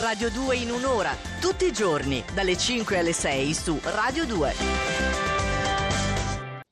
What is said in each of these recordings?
Radio 2 in un'ora, tutti i giorni, dalle 5 alle 6 su Radio 2.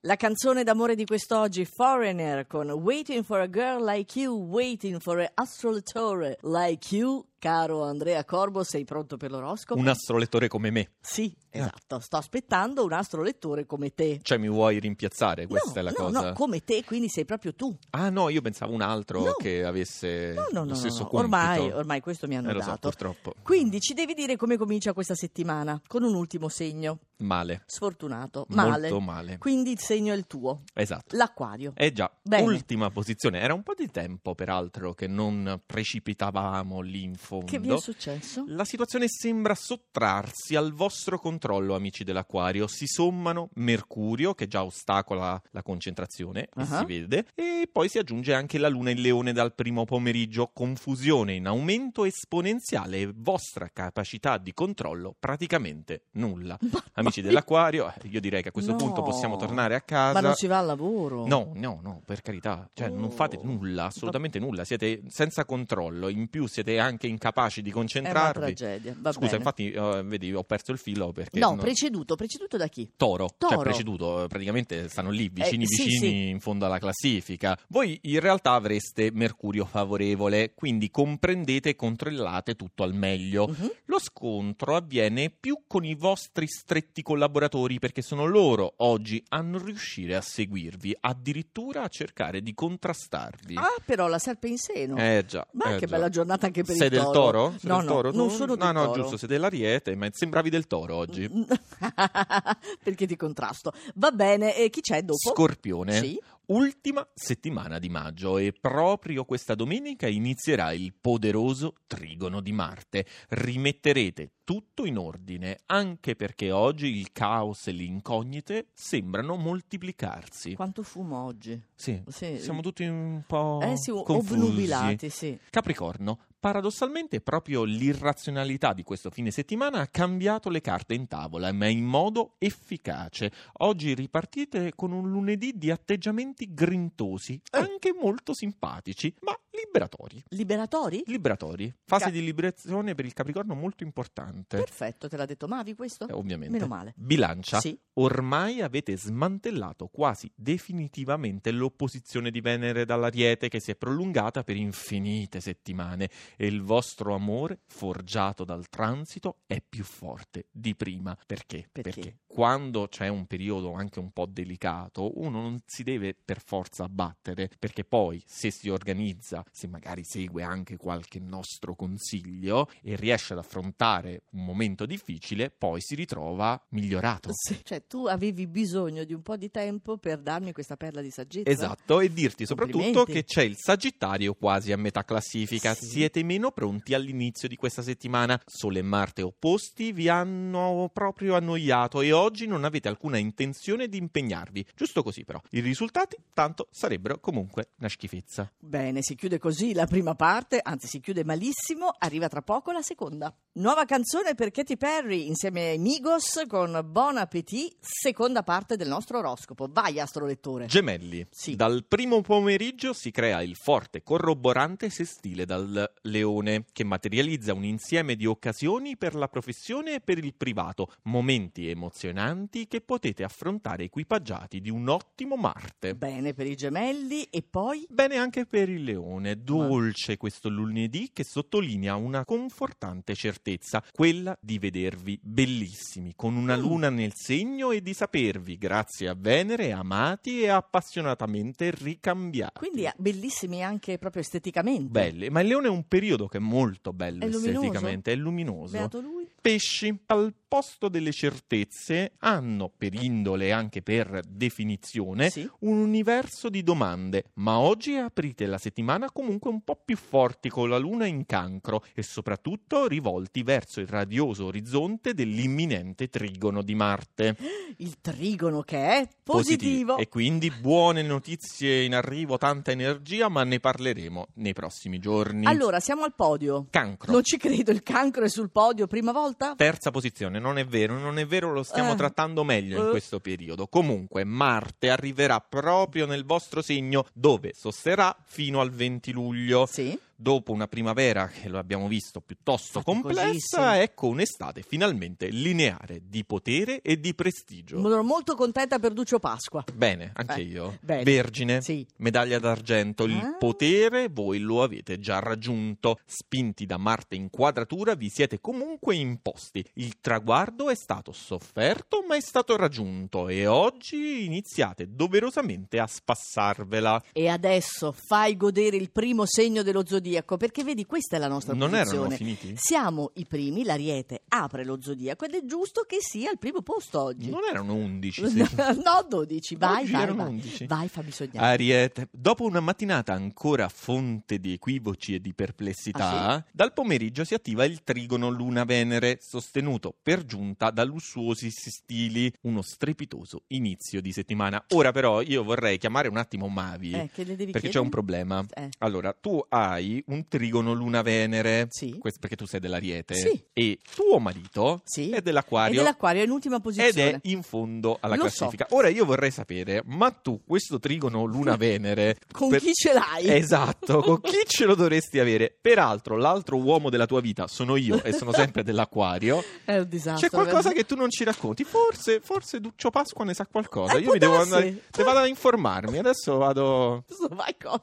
La canzone d'amore di quest'oggi, Foreigner, con Waiting for a girl like you, waiting for an astrolettore like you. Caro Andrea Corbo, sei pronto per l'oroscopo? Un astrolettore come me. Sì, esatto. Sto aspettando un astrolettore come te. Cioè mi vuoi rimpiazzare? Questa no, è la no, cosa. No, come te, quindi sei proprio tu. Ah no, io pensavo un altro No. che avesse No, no, no, lo stesso no. Ormai, ormai questo mi hanno Eh, lo so, dato. purtroppo. Quindi ci devi dire come comincia questa settimana, con un ultimo segno. Male. Sfortunato, male. Molto male. Quindi il segno è il tuo, Esatto. l'acquario. Eh già, Bene. ultima posizione. Era un po' di tempo, peraltro, che non precipitavamo lì in fondo. Che vi è successo? La situazione sembra sottrarsi al vostro controllo, amici dell'Aquario. Si sommano Mercurio, che già ostacola la concentrazione, Ah. si vede, e poi si aggiunge anche la Luna in Leone dal primo pomeriggio. Confusione in aumento esponenziale e vostra capacità di controllo praticamente nulla. Amici dell'Aquario, eh, io direi che a questo No. punto possiamo tornare a casa. Ma non si va al lavoro? No, no, no, per carità, cioè non fate Oh. nulla, assolutamente nulla, siete senza controllo, in più siete anche incapaci di È una concentrarvi. tragedia. Va Scusa, bene. infatti, eh, vedi, ho perso il filo perché... No, no- preceduto, preceduto da chi? Toro, Toro. cioè preceduto, eh, praticamente stanno lì vicini Eh, sì, vicini sì. in fondo alla classifica. Voi in realtà avreste Mercurio favorevole, quindi comprendete e controllate tutto al meglio. Mhm. Lo scontro avviene più con i vostri stretti collaboratori perché sono loro oggi a non riuscire a seguirvi, addirittura a cercare di contrastarvi. Ah, però la serpe in seno. Eh già. Ma eh che già. bella giornata anche per Sei il del toro. Sei No, del no, toro non sono del No, no, toro. giusto, sei dell'ariete, ma sembravi del toro oggi. Perché ti contrasto. Va bene, e chi c'è dopo? Scorpione. Sì. Ultima settimana di maggio e proprio questa domenica inizierà il poderoso trigono di Marte. Rimetterete tutto in ordine, anche perché oggi il caos e le incognite sembrano moltiplicarsi. Quanto fumo oggi? Sì, Sì. siamo tutti un po' Eh sì, confusi. obnubilati, sì. Capricorno, paradossalmente proprio l'irrazionalità di questo fine settimana ha cambiato le carte in tavola, ma in modo efficace. Oggi ripartite con un lunedì di atteggiamenti grintosi, Eh. anche molto simpatici, ma liberatori. Liberatori? Liberatori. Fase Ca- di liberazione per il Capricorno molto importante. Perfetto, te l'ha detto Mavi questo? Eh, ovviamente. Meno male. Bilancia. Sì. Ormai avete smantellato quasi definitivamente l'opposizione di Venere dall'Ariete che si è prolungata per infinite settimane e il vostro amore, forgiato dal transito, è più forte di prima. Perché? Perché? Quando c'è un periodo anche un po' delicato, uno non si deve per forza abbattere, perché poi se si organizza, se magari segue anche qualche nostro consiglio e riesce ad affrontare un momento difficile, poi si ritrova migliorato. Sì, Cioè, tu avevi bisogno di un po' di tempo per darmi questa perla di saggezza? Esatto, e dirti soprattutto che c'è il Sagittario quasi a metà classifica. Sì. Siete meno pronti all'inizio di questa settimana. Sole e Marte opposti vi hanno proprio annoiato e oggi non avete alcuna intenzione di impegnarvi. Giusto così, però. I risultati, tanto, sarebbero comunque una schifezza. Bene, si chiude così la prima parte, anzi si chiude malissimo, arriva tra poco la seconda. Nuova canzone per Katy Perry insieme ai Migos con Bon Appetit, seconda parte del nostro oroscopo. Vai, astrolettore. Gemelli. Sì. Dal primo pomeriggio si crea il forte corroborante sestile dal leone, che materializza un insieme di occasioni per la professione e per il privato, momenti emozionanti che potete affrontare equipaggiati di un ottimo Marte. Bene per i gemelli e poi... Bene anche per il leone, dolce questo lunedì che sottolinea una confortante certezza, quella di vedervi bellissimi, con una Mm. luna nel segno e di sapervi, grazie a Venere, amati e appassionatamente ricambiati. Quindi ah, bellissimi anche proprio esteticamente. Belle, ma il leone è un periodo che è molto bello È luminoso? esteticamente, è luminoso. Beato lui. Pesci, al posto delle certezze, hanno, per indole e anche per definizione, Sì. un universo di domande, ma oggi aprite la settimana comunque un po' più forti con la luna in cancro e soprattutto rivolti verso il radioso orizzonte dell'imminente trigono di Marte. Il trigono che è positivo. E quindi buone notizie in arrivo, tanta energia, ma ne parleremo nei prossimi giorni. Allora, siamo al podio. Cancro. Non ci credo, il cancro è sul podio, prima volta? Terza posizione, non è vero, non è vero, lo stiamo Eh. trattando meglio in Eh. questo periodo. Comunque, Marte arriverà proprio nel vostro segno dove sosterrà fino al 20 luglio. Sì. Dopo una primavera che lo abbiamo visto piuttosto complessa, ecco un'estate finalmente lineare di potere e di prestigio. Sono molto contenta per Duccio Pasqua. Bene, anche Eh, io. bene. Vergine, Sì. medaglia d'argento, il Ah. potere voi lo avete già raggiunto. Spinti da Marte in quadratura vi siete comunque imposti. Il traguardo è stato sofferto ma è stato raggiunto e oggi iniziate doverosamente a spassarvela. E adesso fai godere il primo segno dello zodiaco, perché vedi, questa è la nostra Non posizione. erano finiti? Siamo i primi, l'Ariete apre lo zodiaco ed è giusto che sia al primo posto oggi. Non erano 11, sì. no, 12, vai, Oggi vai, erano vai. 11. Vai, fammi sognare. Ariete, dopo una mattinata ancora fonte di equivoci e di perplessità, Ah, dal pomeriggio si attiva il trigono Luna-Venere, sostenuto per giunta da lussuosi stili, uno strepitoso inizio di settimana. Ora però io vorrei chiamare un attimo Mavi, Eh, che le devi perché c'è chiedere? un problema. Eh. Allora, tu hai un trigono Luna-Venere, Sì. questo perché tu sei dell'Ariete, Sì. e tuo marito Sì. è dell'Aquario. dell'acquario è in ultima Ed posizione. è in fondo alla Lo so. classifica. Ora io vorrei sapere, ma tu questo trigono Luna-Venere Con per- chi ce l'hai? Esatto, con chi ce lo dovresti avere? Peraltro, l'altro uomo della tua vita sono io e sono sempre dell'acquario. È un disastro. C'è qualcosa vero? che tu non ci racconti? Forse, forse Duccio Pasqua ne sa qualcosa. Eh, io mi devo andare. Devo andare a informarmi. Adesso vado. Vai, cosa?